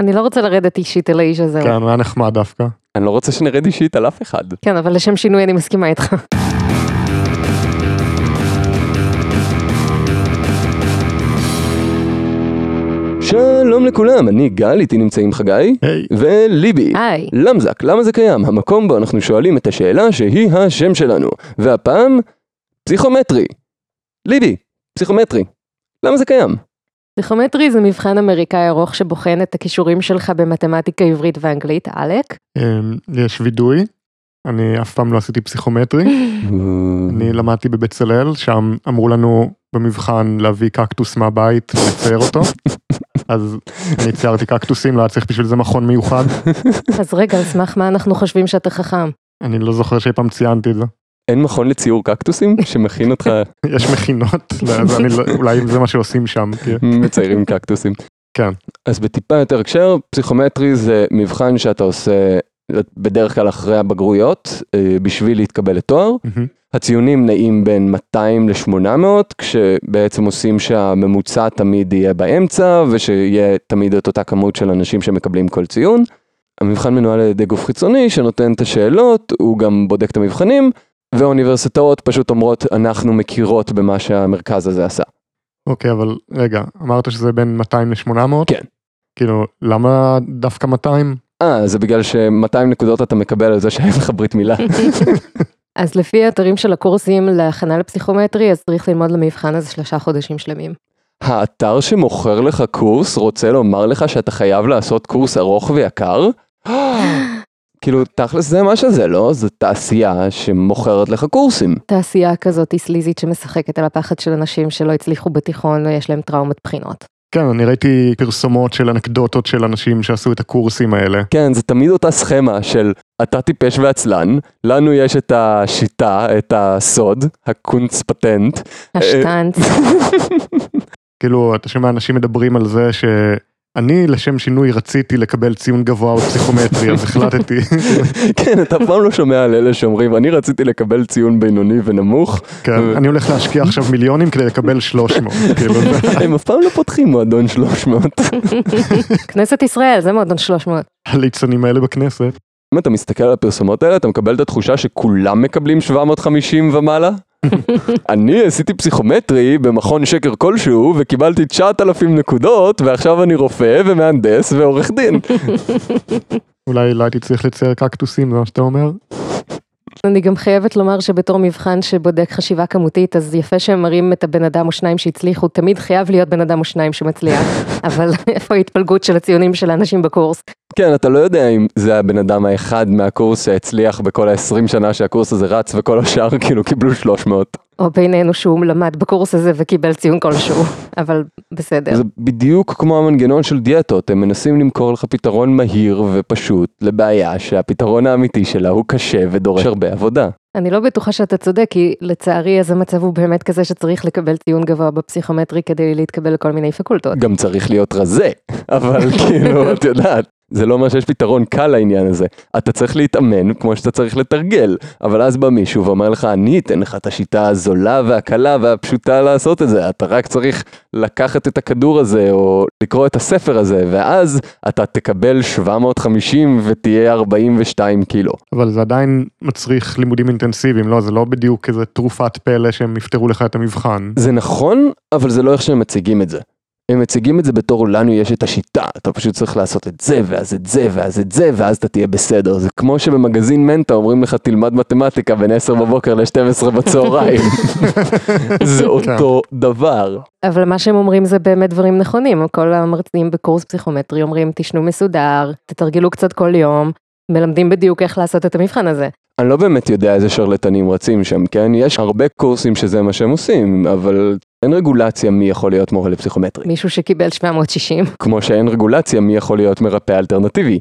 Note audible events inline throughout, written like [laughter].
אני לא רוצה לרדת אישית על האיש הזה. כן, הוא היה נחמד דווקא. אני לא רוצה שנרד אישית על אף אחד. כן, אבל לשם שינוי אני מסכימה איתך. שלום לכולם, אני גל, איתי נמצאים חגי. היי. וליבי. היי. למזק, למה זה קיים? המקום בו אנחנו שואלים את השאלה שהיא השם שלנו. והפעם, פסיכומטרי. ליבי, פסיכומטרי. למה זה קיים? פסיכומטרי זה מבחן אמריקאי ארוך שבוחן את הכישורים שלך במתמטיקה עברית ואנגלית, עלק. אמ, יש וידוי, אני אף פעם לא עשיתי פסיכומטרי, [laughs] אני למדתי בבצלאל, שם אמרו לנו במבחן להביא קקטוס מהבית ולצייר אותו, אז אני ציירתי קקטוסים, לא היה צריך בשביל זה מכון מיוחד, אז רגע, על סמך מה אנחנו חושבים שאתה חכם? אני לא זוכר שאי פעם ציינתי את זה. אין מכון לציור קקטוסים שמכין אותך [laughs] יש מכינות, לא- אולי זה מה שעושים שם, כי- מציירים קקטוסים. כן. אז בטיפה יותר הקשר, פסיכומטרי זה מבחן שאתה עושה בדרך כלל אחרי הבגרויות אה, בשביל להתקבל לתואר. הציונים נעים בין 200 ל-800, כשבעצם עושים שהממוצע תמיד יהיה באמצע, ושיהיה תמיד את אותה כמות של אנשים שמקבלים כל ציון. המבחן מנוהל על ידי גוף חיצוני שנותן את השאלות, הוא גם בודק את המבחנים, והאוניברסיטאות פשוט אומרות, אנחנו מכירות במה שהמרכז הזה עשה. אוקיי, אבל רגע, אמרת שזה בין 200 ל-800? כן. כאילו, למה דווקא 200? אה, זה בגלל ש-200 נקודות אתה מקבל על זה שאין לך ברית מילה. [laughs] אז לפי האתרים של הקורסים להכנה לפסיכומטרי, אז צריך ללמוד למבחן הזה שלושה חודשים שלמים. האתר שמוכר לך קורס רוצה לומר לך שאתה חייב לעשות קורס ארוך ויקר? [gasps] [gasps] כאילו, תכלס זה מה שזה, לא? זו תעשייה שמוכרת לך קורסים. תעשייה כזאת סליזית שמשחקת על הפחד של אנשים שלא הצליחו בתיכון ויש להם טראומת בחינות. כן, אני ראיתי פרסומות של אנקדוטות של אנשים שעשו את הקורסים האלה. כן, זה תמיד אותה סכמה של אתה טיפש ועצלן, לנו יש את השיטה, את הסוד, הקונץ פטנט. השטאנץ. [laughs] כאילו, אתה שומע אנשים מדברים על זה שאני לשם שינוי רציתי לקבל ציון גבוה בפסיכומטרי, אז החלטתי. [laughs] כן, אתה אף פעם לא שומע על אלה שאומרים, אני רציתי לקבל ציון בינוני ונמוך, כן, אני הולך להשקיע עכשיו מיליונים כדי לקבל 300. [laughs] כאילו, הם אף פעם לא פותחים מועדון 300. [laughs] כנסת ישראל, זה מועדון 300. הליצנים האלה בכנסת. אם אתה מסתכל על הפרסומות האלה, אתה מקבל את התחושה שכולם מקבלים 750 ומעלה? אני עשיתי פסיכומטרי במכון שקר כלשהו וקיבלתי 9,000 נקודות ועכשיו אני רופא ומהנדס ועורך דין. אולי לא הייתי צריך לצייר קקטוסים, זה מה שאתה אומר? אני גם חייבת לומר שבתור מבחן שבודק חשיבה כמותית, אז יפה שהם מראים את הבן אדם או שניים שהצליחו, תמיד חייב להיות בן אדם או שניים שמצליח, אבל [laughs] איפה ההתפלגות של הציונים של האנשים בקורס? כן, אתה לא יודע אם זה הבן אדם האחד מהקורס שהצליח בכל ה-20 שנה שהקורס הזה רץ וכל השאר כאילו קיבלו 300. או בינינו שהוא למד בקורס הזה וקיבל ציון כלשהו, אבל בסדר. זה בדיוק כמו המנגנון של דיאטות, הם מנסים למכור לך פתרון מהיר ופשוט לבעיה שהפתרון האמיתי שלה הוא קשה ודורש הרבה עבודה. אני לא בטוחה שאתה צודק, כי לצערי אז המצב הוא באמת כזה שצריך לקבל ציון גבוה בפסיכומטרי כדי להתקבל לכל מיני פקולטות. גם צריך להיות רזה, אבל כאילו, את יודעת, זה לא אומר שיש פתרון קל לעניין הזה. אתה צריך להתאמן כמו שאתה צריך לתרגל, אבל אז בא מישהו ואומר לך, אני אתן לך את השיטה הזולה והקלה והפשוטה לעשות את זה, אתה רק צריך לקחת את הכדור הזה או לקרוא את הספר הזה, ואז אתה תקבל 750 ותהיה 42 קילו. אבל זה עדיין מצריך לימודים אינטנסיביים, לא? זה לא בדיוק איזה תרופת פלא שהם יפתרו לך את המבחן. זה נכון, אבל זה לא איך שהם מציגים את זה. הם מציגים את זה בתור לנו יש את השיטה, אתה פשוט צריך לעשות את זה, ואז את זה, ואז את זה, ואז אתה תהיה בסדר. זה כמו שבמגזין מנטה אומרים לך תלמד מתמטיקה בין 10 בבוקר ל-12 בצהריים. [laughs] זה אותו דבר. אבל מה שהם אומרים זה באמת דברים נכונים, כל המרצים בקורס פסיכומטרי אומרים תשנו מסודר, תתרגלו קצת כל יום, מלמדים בדיוק איך לעשות את המבחן הזה. אני לא באמת יודע איזה שרלטנים רצים שם, כן? יש הרבה קורסים שזה מה שהם עושים, אבל אין רגולציה מי יכול להיות מורה לפסיכומטרי. מישהו שקיבל 760. כמו שאין רגולציה מי יכול להיות מרפא אלטרנטיבי.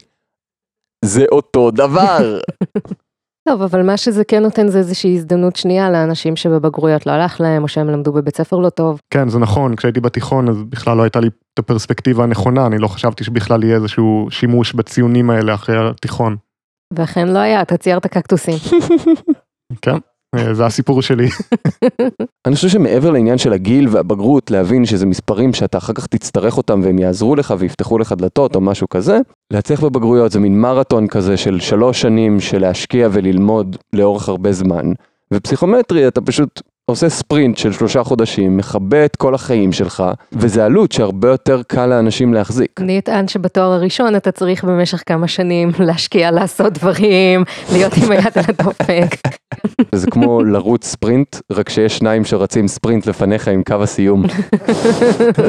זה אותו דבר. [laughs] טוב, אבל מה שזה כן נותן זה איזושהי הזדמנות שנייה לאנשים שבבגרויות לא הלך להם, או שהם למדו בבית ספר לא טוב. כן, זה נכון, כשהייתי בתיכון אז בכלל לא הייתה לי את הפרספקטיבה הנכונה, אני לא חשבתי שבכלל יהיה איזשהו שימוש בציונים האלה אחרי התיכון. ואכן לא היה, אתה ציירת קקטוסים. כן. אה, זה הסיפור שלי. [laughs] אני חושב שמעבר לעניין של הגיל והבגרות, להבין שזה מספרים שאתה אחר כך תצטרך אותם והם יעזרו לך ויפתחו לך דלתות או משהו כזה, להצליח בבגרויות זה מין מרתון כזה של שלוש שנים של להשקיע וללמוד לאורך הרבה זמן, ופסיכומטרי אתה פשוט עושה ספרינט של שלושה חודשים, מכבה את כל החיים שלך, וזה עלות שהרבה יותר קל לאנשים להחזיק. אני אטען שבתואר הראשון אתה צריך במשך כמה שנים להשקיע, לעשות דברים, להיות עם היד על הדופק. [laughs] זה כמו לרוץ ספרינט, רק שיש שניים שרצים ספרינט לפניך עם קו הסיום.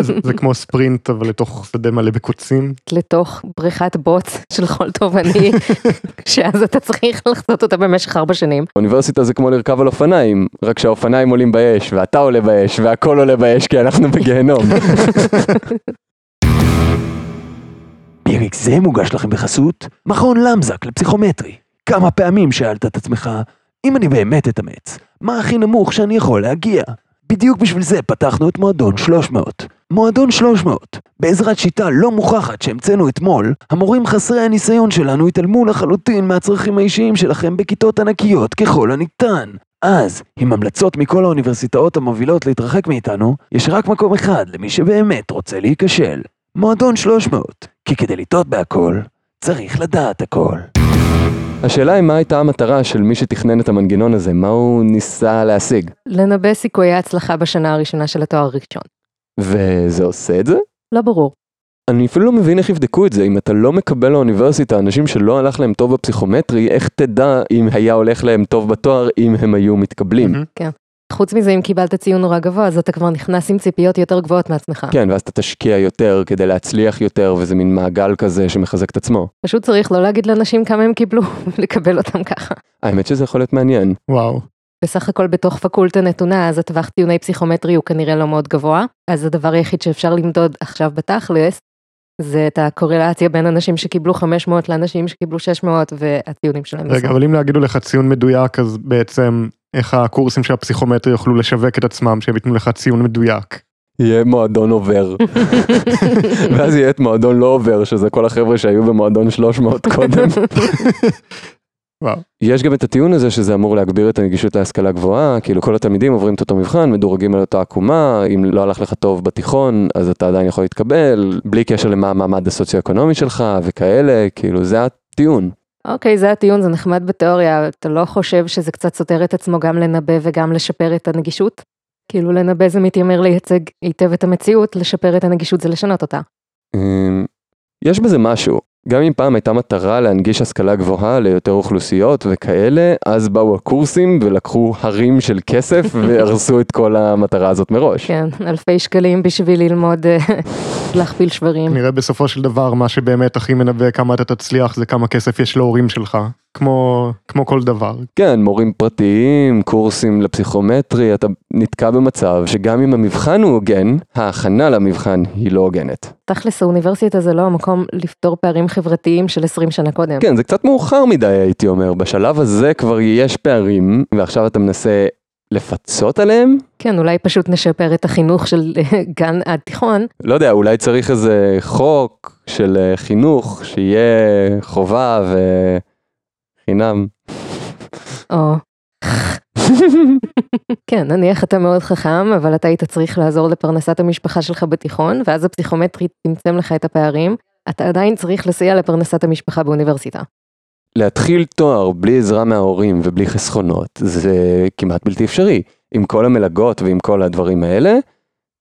זה, זה כמו ספרינט אבל לתוך שדה מלא בקוצים. לתוך בריכת בוץ של חול תובעני, [laughs] שאז אתה צריך לחצות אותה במשך ארבע שנים. אוניברסיטה זה כמו לרכב על אופניים, רק שהאופניים עולים באש, ואתה עולה באש, והכל עולה באש כי אנחנו בגיהנום. [laughs] פרק זה מוגש לכם בחסות מכון למזק לפסיכומטרי. כמה פעמים שאלת את עצמך, אם אני באמת אתאמץ, מה הכי נמוך שאני יכול להגיע? בדיוק בשביל זה פתחנו את מועדון 300. מועדון 300. בעזרת שיטה לא מוכחת שהמצאנו אתמול, המורים חסרי הניסיון שלנו התעלמו לחלוטין מהצרכים האישיים שלכם בכיתות ענקיות ככל הניתן. אז, עם המלצות מכל האוניברסיטאות המובילות להתרחק מאיתנו, יש רק מקום אחד למי שבאמת רוצה להיכשל. מועדון 300. כי כדי לטעות בהכל, צריך לדעת הכל. השאלה היא מה הייתה המטרה של מי שתכנן את המנגנון הזה, מה הוא ניסה להשיג, לנבא סיכויי הצלחה בשנה הראשונה של התואר הראשון. וזה עושה את זה? לא ברור. אני אפילו לא מבין איך יבדקו את זה, אם אתה לא מקבל לאוניברסיטה אנשים שלא הלך להם טוב בפסיכומטרי, איך תדע אם היה הולך להם טוב בתואר אם הם היו מתקבלים. מהמם. חוץ מזה, אם קיבלת ציון נורא גבוה, אז אתה כבר נכנס עם ציפיות יותר גבוהות מעצמך. כן, ואז אתה תשקיע יותר כדי להצליח יותר, וזה מין מעגל כזה שמחזק את עצמו. פשוט צריך לא להגיד לאנשים כמה הם קיבלו, [laughs] לקבל אותם ככה. האמת שזה יכול להיות מעניין. וואו. בסך הכל בתוך פקולטה נתונה, אז הטווח טיעוני פסיכומטרי הוא כנראה לא מאוד גבוה, אז הדבר היחיד שאפשר למדוד עכשיו בתכלס, זה את הקורלציה בין אנשים שקיבלו 500 לאנשים שקיבלו 600 והטיעונים שלהם. רגע. אבל אם יגידו לך ציון מדויק, אז בעצם איך הקורסים של הפסיכומטרי יוכלו לשווק את עצמם, שהם ייתנו לך ציון מדויק. יהיה מועדון עובר. [laughs] ואז יהיה את מועדון לא עובר, שזה כל החבר'ה שהיו במועדון 300 קודם. [laughs] יש גם את הטיעון הזה שזה אמור להגביר את הנגישות להשכלה גבוהה, כאילו כל התלמידים עוברים את אותו מבחן, מדורגים על אותה עקומה, אם לא הלך לך טוב בתיכון, אז אתה עדיין יכול להתקבל, בלי קשר למה המעמד הסוציו-אקונומי שלך וכאלה, כאילו זה הטיעון. אוקיי, זה הטיעון, זה נחמד בתיאוריה, אתה לא חושב שזה קצת סותר את עצמו גם לנבא וגם לשפר את הנגישות? כאילו לנבא זה מתיימר לייצג היטב את המציאות, לשפר את הנגישות זה לשנות אותה. אמ, יש בזה משהו, גם אם פעם הייתה מטרה להנגיש השכלה גבוהה ליותר אוכלוסיות וכאלה, אז באו הקורסים ולקחו הרים של כסף והרסו את כל המטרה הזאת מראש. כן, אלפי שקלים בשביל ללמוד אה, להכפיל שברים. נראה בסופו של דבר מה שבאמת הכי מנבא כמה אתה תצליח זה כמה כסף יש להורים שלך. כמו, כמו כל דבר. כן, מורים פרטיים, קורסים לפסיכומטרי, אתה נתקע במצב שגם אם המבחן הוא הוגן, ההכנה למבחן היא לא הוגנת. תכלס האוניברסיטה זה לא המקום לפתור פערים חברתיים של 20 שנה קודם. כן, זה קצת מאוחר מדי הייתי אומר, בשלב הזה כבר יש פערים, ועכשיו אתה מנסה לפצות עליהם? כן, אולי פשוט נשפר את החינוך של אה, גן עד תיכון. לא יודע, אולי צריך איזה חוק של אה, חינוך שיהיה חובה וחינם. או... כן, נניח אתה מאוד חכם, אבל אתה היית צריך לעזור לפרנסת המשפחה שלך בתיכון, ואז הפסיכומטרי צמצם לך את הפערים, אתה עדיין צריך לסייע לפרנסת המשפחה באוניברסיטה. להתחיל תואר בלי עזרה מההורים ובלי חסכונות זה כמעט בלתי אפשרי. עם כל המלגות ועם כל הדברים האלה,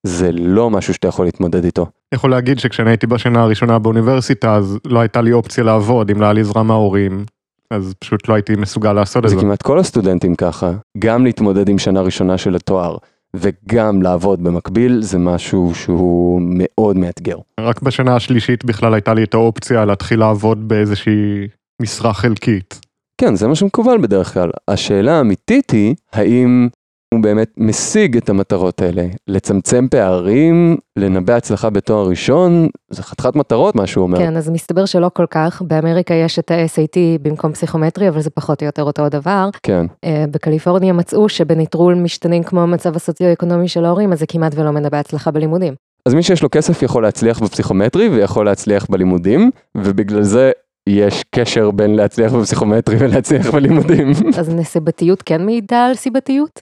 זה לא משהו שאתה יכול להתמודד איתו. אני יכול להגיד שכשאני הייתי בשנה הראשונה באוניברסיטה אז לא הייתה לי אופציה לעבוד אם לא היה לי עזרה מההורים. אז פשוט לא הייתי מסוגל לעשות את זה זה. כמעט כל הסטודנטים ככה, גם להתמודד עם שנה ראשונה של התואר וגם לעבוד במקביל זה משהו שהוא מאוד מאתגר. רק בשנה השלישית בכלל הייתה לי את האופציה להתחיל לעבוד באיזושהי משרה חלקית. כן, זה מה שמקובל בדרך כלל. השאלה האמיתית היא, האם הוא באמת משיג את המטרות האלה? לצמצם פערים, לנבא הצלחה בתואר ראשון, זה חתיכת מטרות מה שהוא אומר. כן, אז מסתבר שלא כל כך, באמריקה יש את ה-SAT במקום פסיכומטרי, אבל זה פחות או יותר אותו הדבר. כן. אה, בקליפורניה מצאו שבנטרול משתנים כמו המצב הסוציו-אקונומי של ההורים, אז זה כמעט ולא מנבא הצלחה בלימודים. אז מי שיש לו כסף יכול להצליח בפסיכומטרי ויכול להצליח בלימודים, ובגלל זה יש קשר בין להצליח בפסיכומטרי ולהצליח בלימודים. אז נסיבתיות כן מעידה על סיבתיות?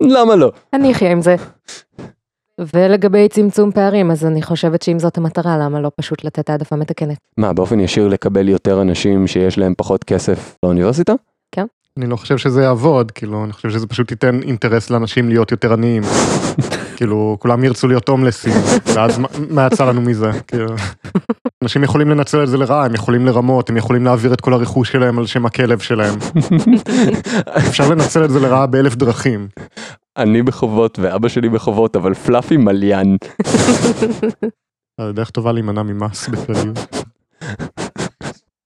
למה לא? אני אחיה עם זה. ולגבי צמצום פערים, אז אני חושבת שאם זאת המטרה, למה לא פשוט לתת העדפה מתקנת? מה, באופן ישיר לקבל יותר אנשים שיש להם פחות כסף לאוניברסיטה? אני לא חושב שזה יעבוד, כאילו, אני חושב שזה פשוט ייתן אינטרס לאנשים להיות יותר עניים. [laughs] כאילו, כולם ירצו להיות הומלסים, ואז מה- מה יצא לנו מזה? כאילו, אנשים יכולים לנצל את זה לרעה, הם יכולים לרמות, הם יכולים להעביר את כל הרכוש שלהם על שם הכלב שלהם. אפשר לנצל את זה לרעה באלף דרכים. אני בחובות ואבא שלי בחובות, אבל פלאפי מליין. דרך טובה להימנע ממס בכלליות.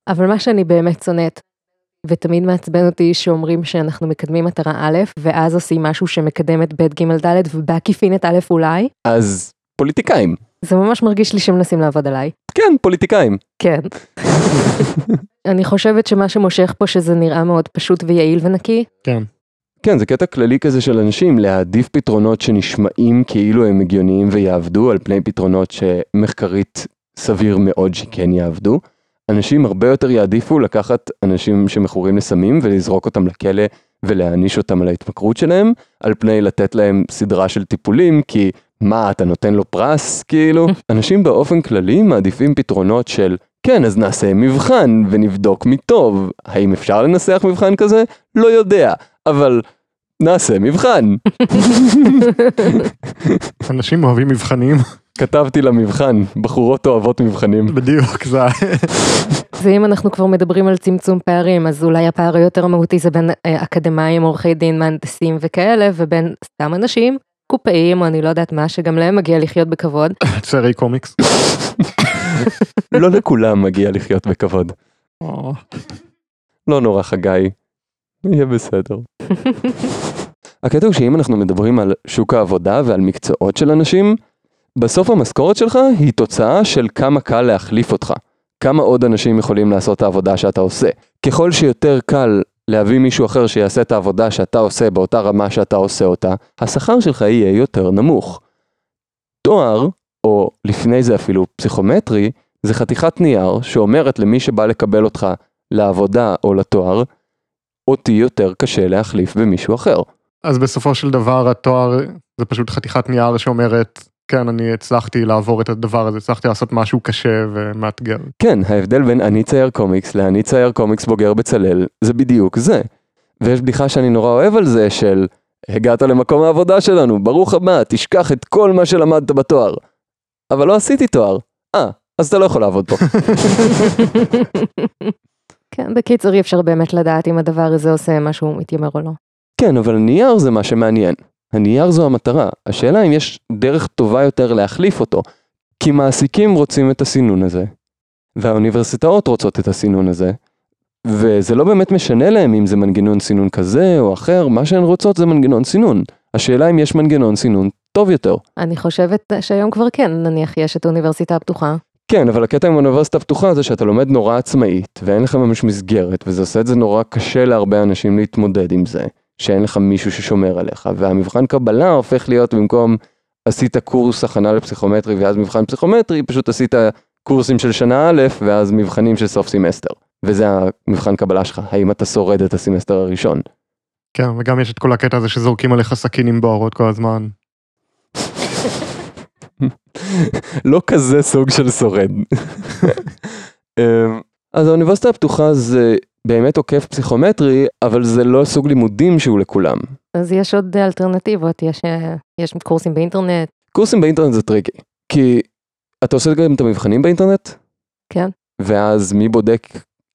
אבל מה שאני באמת שונאת, ותמיד מעצבן אותי שאומרים שאנחנו מקדמים מטרה א', ואז עושים משהו שמקדם את ב' ג' ד', ובעקיפין את א' אולי, אז פוליטיקאים. זה ממש מרגיש לי שמנסים לעבוד עליי. כן, פוליטיקאים. כן. [laughs] אני חושבת שמה שמושך פה שזה נראה מאוד פשוט ויעיל ונקי, כן. כן, זה קטע כללי כזה של אנשים, להעדיף פתרונות שנשמעים כאילו הם הגיוניים ויעבדו, על פני פתרונות שמחקרית סביר מאוד שכן יעבדו. אנשים הרבה יותר יעדיפו לקחת אנשים שמכורים לסמים ולזרוק אותם לכלא ולהעניש אותם על ההתמכרות שלהם, על פני לתת להם סדרה של טיפולים, כי מה, אתה נותן לו פרס? כאילו, [laughs] אנשים באופן כללי מעדיפים פתרונות של, כן, אז נעשה מבחן ונבדוק מטוב. האם אפשר לנסח מבחן כזה? לא יודע, אבל נעשה מבחן. [laughs] [laughs] אנשים אוהבים מבחנים, כתבתי למבחן, בחורות אוהבות מבחנים. בדיוק, זה... [laughs] ואם אנחנו כבר מדברים על צמצום פערים, אז אולי הפער היותר מהותי זה בין אה, אקדמאים, עורכי דין, מהנדסים וכאלה, ובין סתם אנשים, קופאים, או אני לא יודעת מה, שגם להם מגיע לחיות בכבוד. [laughs] צערי קומיקס. [laughs] לא לכולם מגיע לחיות בכבוד. לא נורא חגי, יהיה בסדר. הקטע הוא שאם אנחנו מדברים על שוק העבודה ועל מקצועות של אנשים, בסוף המשכורת שלך היא תוצאה של כמה קל להחליף אותך. כמה עוד אנשים יכולים לעשות את העבודה שאתה עושה. ככל שיותר קל להביא מישהו אחר שיעשה את העבודה שאתה עושה באותה רמה שאתה עושה אותה, השכר שלך יהיה יותר נמוך. תואר, או לפני זה אפילו פסיכומטרי, זה חתיכת נייר שאומרת למי שבא לקבל אותך לעבודה או לתואר, אותי יותר קשה להחליף במישהו אחר. אז בסופו של דבר התואר זה פשוט חתיכת נייר שאומרת, כן, אני הצלחתי לעבור את הדבר הזה, הצלחתי לעשות משהו קשה ומאתגר. כן, ההבדל בין אני צייר קומיקס לאני צייר קומיקס בוגר בצלאל, זה בדיוק זה. ויש בדיחה שאני נורא אוהב על זה של, הגעת למקום העבודה שלנו, ברוך הבא, תשכח את כל מה שלמדת בתואר. אבל לא עשיתי תואר. אה, אז אתה לא יכול לעבוד פה. [laughs] כן, בקיצור אי אפשר באמת לדעת אם הדבר הזה עושה משהו מתיימר או לא. כן, אבל נייר זה מה שמעניין. הנייר זו המטרה. השאלה אם יש דרך טובה יותר להחליף אותו. כי מעסיקים רוצים את הסינון הזה, והאוניברסיטאות רוצות את הסינון הזה, וזה לא באמת משנה להם אם זה מנגנון סינון כזה או אחר, מה שהן רוצות זה מנגנון סינון. השאלה אם יש מנגנון סינון טוב יותר. אני חושבת שהיום כבר כן, נניח יש את האוניברסיטה הפתוחה. כן, אבל הקטע עם האוניברסיטה הפתוחה זה שאתה לומד נורא עצמאית, ואין לך ממש מסגרת, וזה עושה את זה נורא קשה להרבה אנשים להתמודד עם זה, שאין לך מישהו ששומר עליך, והמבחן קבלה הופך להיות במקום עשית קורס הכנה לפסיכומטרי ואז מבחן פסיכומטרי, פשוט עשית קורסים של שנה א' ואז מבחנים של סוף סמסטר. וזה המבחן קבלה שלך, האם אתה שורד את הסמסטר הראשון. כן, וגם יש את כל הקטע הזה שזורקים עליך סכינים בוערות כל הזמן. [laughs] לא כזה סוג של שורד. [laughs] אמ, אז האוניברסיטה הפתוחה זה באמת עוקף פסיכומטרי, אבל זה לא סוג לימודים שהוא לכולם. אז יש עוד אלטרנטיבות, יש, אה, יש קורסים באינטרנט, קורסים באינטרנט זה tricky, כי אתה עושה גם את המבחנים באינטרנט, כן? ואז מי בודק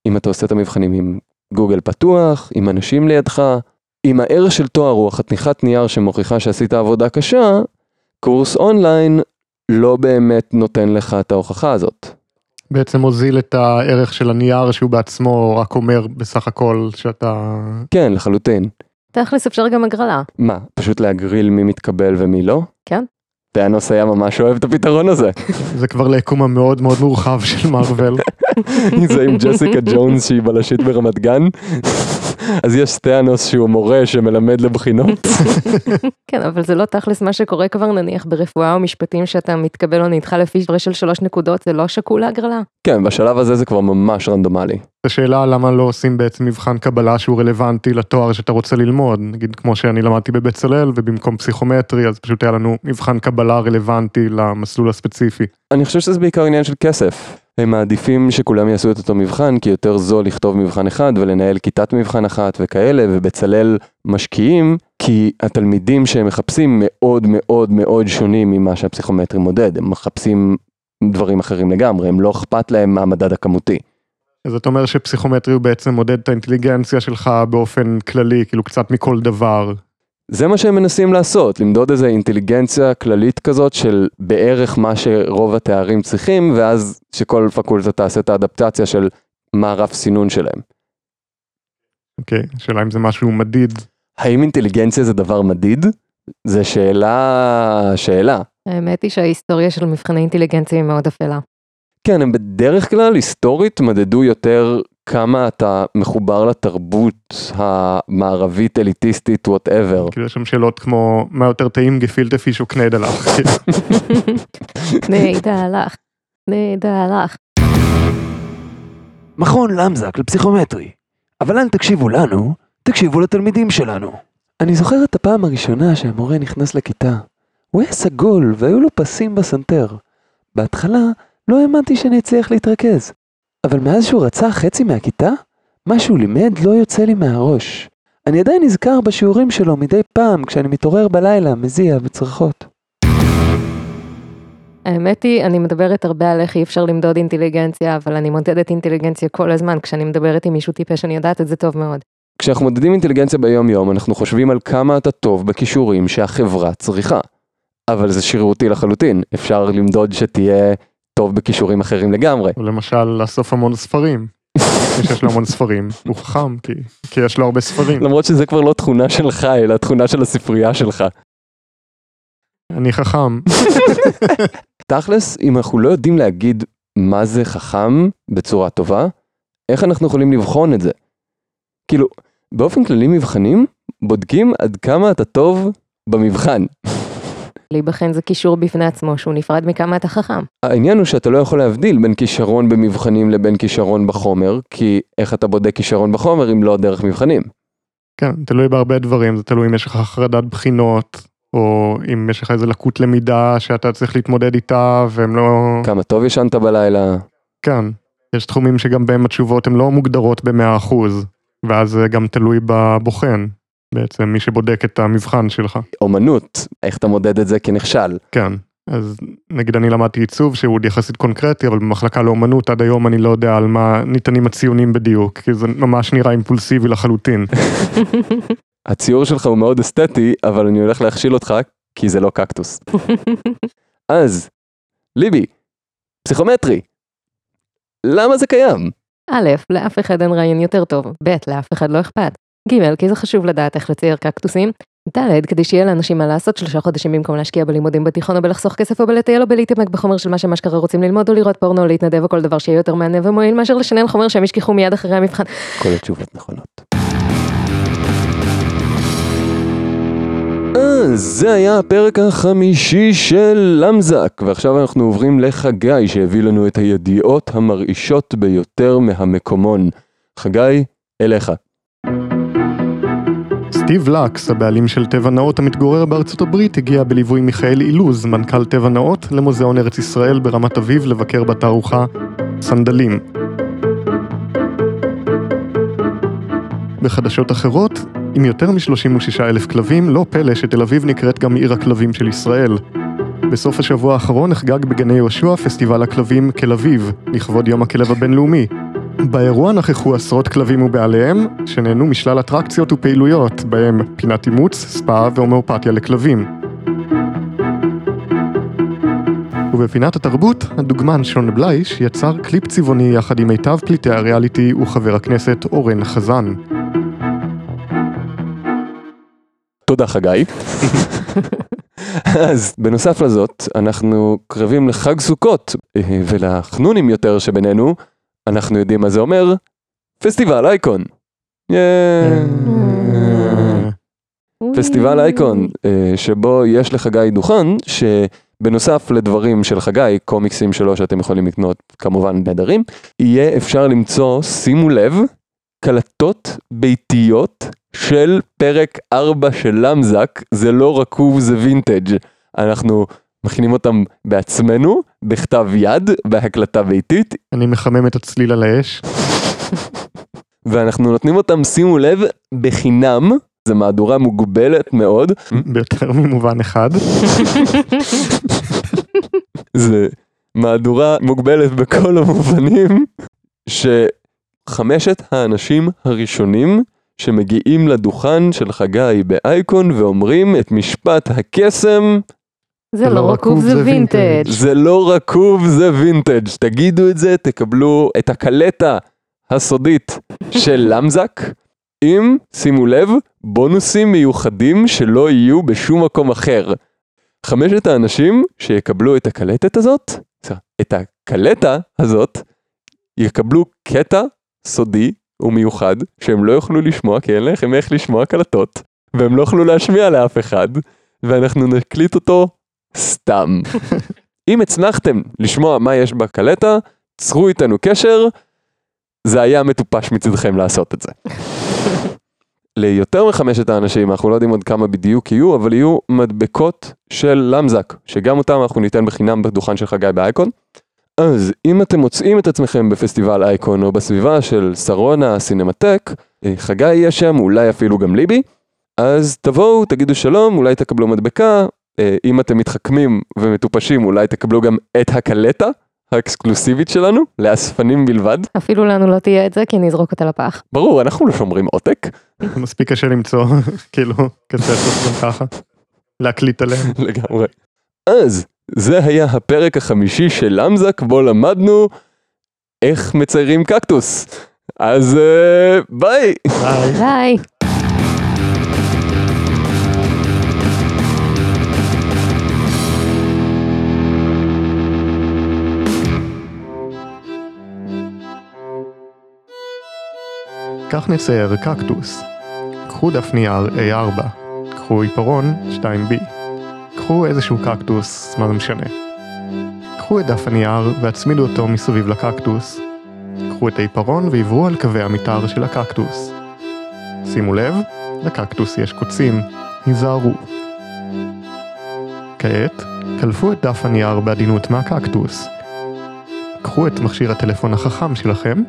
אם אתה עושה את המבחנים עם גוגל פתוח, עם אנשים לידך, אם הערך של תואר הוא החתיכת נייר שמוכיחה שעשית עבודה קשה, קורס אונליין לא באמת נותן לך את ההוכחה הזאת. בעצם מוזיל את הערך של הנייר שהוא בעצמו רק אומר בסך הכל שאתה... כן, לחלוטין. תכלס אפשר גם הגרלה. מה, פשוט להגריל מי מתקבל ומי לא? כן. תאנוס היה ממש אוהב את הפתרון הזה. [laughs] זה כבר ליקום המאוד מאוד מורחב של מארוול. [laughs] זה עם ג'סיקה ג'ונס שהיא בלשית ברמת גן. אז יש תאנוס שהוא מורה שמלמד לבחינות. [laughs] כן, אבל זה לא תכלס מה שקורה כבר נניח ברפואה או משפטים שאתה מתקבל או נדחה לפי הפרש של שלוש נקודות, זה לא שקול להגרלה. כן, בשלב הזה זה כבר ממש רנדומלי. השאלה למה לא עושים בעצם מבחן קבלה שהוא רלוונטי לתואר שאתה רוצה ללמוד, נגיד כמו שאני למדתי בבצלאל ובמקום פסיכומטרי אז פשוט היה לנו מבחן קבלה רלוונטי למסלול הספציפי. אני חושב שזה בעיקר עניין של כסף. הם מעדיפים שכולם יעשו את אותו מבחן, כי יותר זול לכתוב מבחן אחד ולנהל כיתת מבחן אחת וכאלה, ובצלאל משקיעים, כי התלמידים שהם מחפשים מאוד מאוד מאוד שונים ממה שהפסיכומטרי מודד, הם מחפשים דברים אחרים לגמרי, הם לא אכפת להם מהמדד הכמותי. אז אתה אומר שפסיכומטרי הוא בעצם מודד את האינטליגנציה שלך באופן כללי, כאילו קצת מכל דבר. זה מה שהם מנסים לעשות, למדוד איזה אינטליגנציה כללית כזאת של בערך מה שרוב התארים צריכים, ואז שכל פקולטה תעשה את האדפטציה של מה הרף סינון שלהם. אוקיי, השאלה אם זה משהו מדיד. האם אינטליגנציה זה דבר מדיד? זה שאלה, שאלה. האמת היא שההיסטוריה של מבחני אינטליגנציה היא מאוד אפלה. כן, הם בדרך כלל היסטורית מדדו יותר כמה אתה מחובר לתרבות המערבית אליטיסטית וואטאבר. כאילו יש שם שאלות כמו מה יותר טעים גפילטה פיש או קניידלח. [laughs] נהדלך, נהדלך. מכון למזק לפסיכומטרי. אבל אל תקשיבו לנו, תקשיבו לתלמידים שלנו. אני זוכר את הפעם הראשונה שהמורה נכנס לכיתה. הוא היה סגול והיו לו פסים בסנטר. בהתחלה לא האמנתי שאני אצליח להתרכז. אבל מאז שהוא רצה חצי מהכיתה, מה שהוא לימד לא יוצא לי מהראש. אני עדיין נזכר בשיעורים שלו מדי פעם כשאני מתעורר בלילה, מזיע וצרחות. האמת היא, אני מדברת הרבה על איך אי אפשר למדוד אינטליגנציה, אבל אני מודדת אינטליגנציה כל הזמן, כשאני מדברת עם מישהו טיפש, אני יודעת את זה טוב מאוד. כשאנחנו מודדים אינטליגנציה ביום יום, אנחנו חושבים על כמה אתה טוב בכישורים שהחברה צריכה. אבל זה שרירותי לחלוטין, אפשר למדוד שתהיה טוב בכישורים אחרים לגמרי. למשל לאסוף המון ספרים. [laughs] מי שיש לו המון ספרים, הוא חכם כי, כי יש לו הרבה ספרים. למרות שזה כבר לא תכונה שלך, אלא תכונה של הספרייה שלך. אני חכם. [laughs] תכלס, אם אנחנו לא יודעים להגיד מה זה חכם בצורה טובה, איך אנחנו יכולים לבחון את זה? כאילו, באופן כללי מבחנים בודקים עד כמה אתה טוב במבחן. להיבחן זה קישור בפני עצמו, שהוא נפרד מכמה אתה חכם. העניין הוא שאתה לא יכול להבדיל בין כישרון במבחנים לבין כישרון בחומר, כי איך אתה בודק כישרון בחומר אם לא דרך מבחנים. כן, תלוי בהרבה דברים, זה תלוי אם יש לך חרדת בחינות, או אם יש לך איזה לקות למידה שאתה צריך להתמודד איתה, והם לא... כמה טוב ישנת בלילה. כן, יש תחומים שגם בהם התשובות הן לא מוגדרות במאה אחוז, ואז זה גם תלוי בבוחן, בעצם מי שבודק את המבחן שלך. אומנות, איך אתה מודד את זה כנכשל. כן, אז נגיד אני למדתי עיצוב שהוא עוד יחסית קונקרטי, אבל במחלקה לאומנות עד היום אני לא יודע על מה ניתנים הציונים בדיוק, כי זה ממש נראה אימפולסיבי לחלוטין. [laughs] הציור שלך הוא מאוד אסתטי, אבל אני הולך להכשיל אותך, כי זה לא קקטוס. [laughs] אז, ליבי, פסיכומטרי, למה זה קיים? א', לאף אחד אין רעיון יותר טוב, ב', לאף אחד לא אכפת. ג', כי זה חשוב לדעת איך לצייר קקטוסים. ד', כדי שיהיה לאנשים מה לעשות שלושה חודשים במקום להשקיע בלימודים בתיכון או בלחסוך כסף או בלטייל או בלהתעמק בחומר של מה שהם אשכרה רוצים ללמוד או לראות פורנו או להתנדב או כל דבר שיהיה יותר מענה ומועיל מאשר לשנן חומר שהם ישכחו מיד אחרי המבחן. כל התשובות נכונות. אז זה היה הפרק החמישי של למזק, ועכשיו אנחנו עוברים לחגי שהביא לנו את הידיעות המרעישות ביותר מהמקומון. חגי, אליך. סטיב לקס, הבעלים של טבע נאות המתגורר בארצות הברית, הגיע בליווי מיכאל אילוז, מנכ"ל טבע נאות, למוזיאון ארץ ישראל ברמת אביב לבקר בתערוכה סנדלים. בחדשות אחרות, עם יותר מ-36 אלף כלבים, לא פלא שתל אביב נקראת גם עיר הכלבים של ישראל. בסוף השבוע האחרון נחגג בגני יהושע פסטיבל הכלבים כל אביב, לכבוד יום הכלב הבינלאומי. באירוע נכחו עשרות כלבים ובעליהם, שנהנו משלל אטרקציות ופעילויות, בהם פינת אימוץ, ספא והומאופתיה לכלבים. ובפינת התרבות, הדוגמן שון בלייש יצר קליפ צבעוני יחד עם מיטב פליטי הריאליטי וחבר הכנסת אורן חזן. תודה חגי. [laughs] אז בנוסף לזאת, אנחנו קרבים לחג סוכות, אה, ולחנונים יותר שבינינו, אנחנו יודעים מה זה אומר, פסטיבל אייקון. אוי. פסטיבל אייקון, אה, שבו יש לחגי דוכן, שבנוסף לדברים של חגי, קומיקסים שלו שאתם יכולים לקנות כמובן נהדרים, יהיה אפשר למצוא, שימו לב, קלטות ביתיות של פרק 4 של למזק, זה לא רקוב זה וינטג'. אנחנו מכינים אותם בעצמנו, בכתב יד, בהקלטה ביתית, אני מחמם את הצליל על האש. [laughs] ואנחנו נותנים אותם, שימו לב, בחינם. זו מהדורה מוגבלת מאוד, ביותר ממובן אחד. [laughs] זה מהדורה מוגבלת בכל המובנים, שחמשת האנשים הראשונים שמגיעים לדוכן של חגי באייקון ואומרים את משפט הקסם, זה לא רקוב זה וינטג'. זה לא רקוב זה וינטג', תגידו את זה, תקבלו את הקלטה הסודית של [laughs] למזק, עם, שימו לב, בונוסים מיוחדים שלא יהיו בשום מקום אחר. חמשת האנשים שיקבלו את הקלטת הזאת, את הקלטה הזאת, יקבלו קטע סודי ומיוחד שהם לא יוכלו לשמוע כי אין לכם איך לשמוע קלטות והם לא יוכלו להשמיע לאף אחד ואנחנו נקליט אותו סתם. [laughs] אם הצלחתם לשמוע מה יש בקלטה, צרו איתנו קשר, זה היה מטופש מצדכם לעשות את זה. [laughs] ליותר מחמשת האנשים, אנחנו לא יודעים עוד כמה בדיוק יהיו, אבל יהיו מדבקות של למזק, שגם אותם אנחנו ניתן בחינם בדוכן של חגי באייקון. אז אם אתם מוצאים את עצמכם בפסטיבל אייקון או בסביבה של שרונה סינמטק, אה, חגי יהיה שם, אולי אפילו גם ליבי, אז תבואו, תגידו שלום, אולי תקבלו מדבקה, אם אתם מתחכמים ומטופשים, אולי תקבלו גם את הקלטה האקסקלוסיבית שלנו, לאספנים בלבד. אפילו לנו לא תהיה את זה כי נזרוק אותה לפח. ברור, אנחנו לא שומרים עותק, מספיק קשה למצוא, [laughs] כאילו, קצת גם ככה. להקליט עליהם. לגמרי. אז, זה היה הפרק החמישי של למזק, בו למדנו איך מציירים קקטוס. אז אה, ביי! ביי. כך נצייר קקטוס. קחו דף נייר A4, קחו עיפרון 2B, קחו איזשהו קקטוס, מה זה משנה. קחו את דף הנייר והצמידו אותו מסביב לקקטוס. קחו את העיפרון ועברו על קווי המתאר של הקקטוס. שימו לב, לקקטוס יש קוצים, היזהרו. כעת, קלפו את דף הנייר בעדינות מהקקטוס. קחו את מכשיר הטלפון החכם שלכם,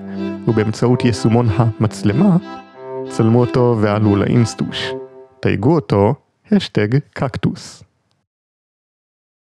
ובאמצעות יישומון המצלמה, צלמו אותו ועלו לאינסטוש. תייגו אותו, השטג קקטוס.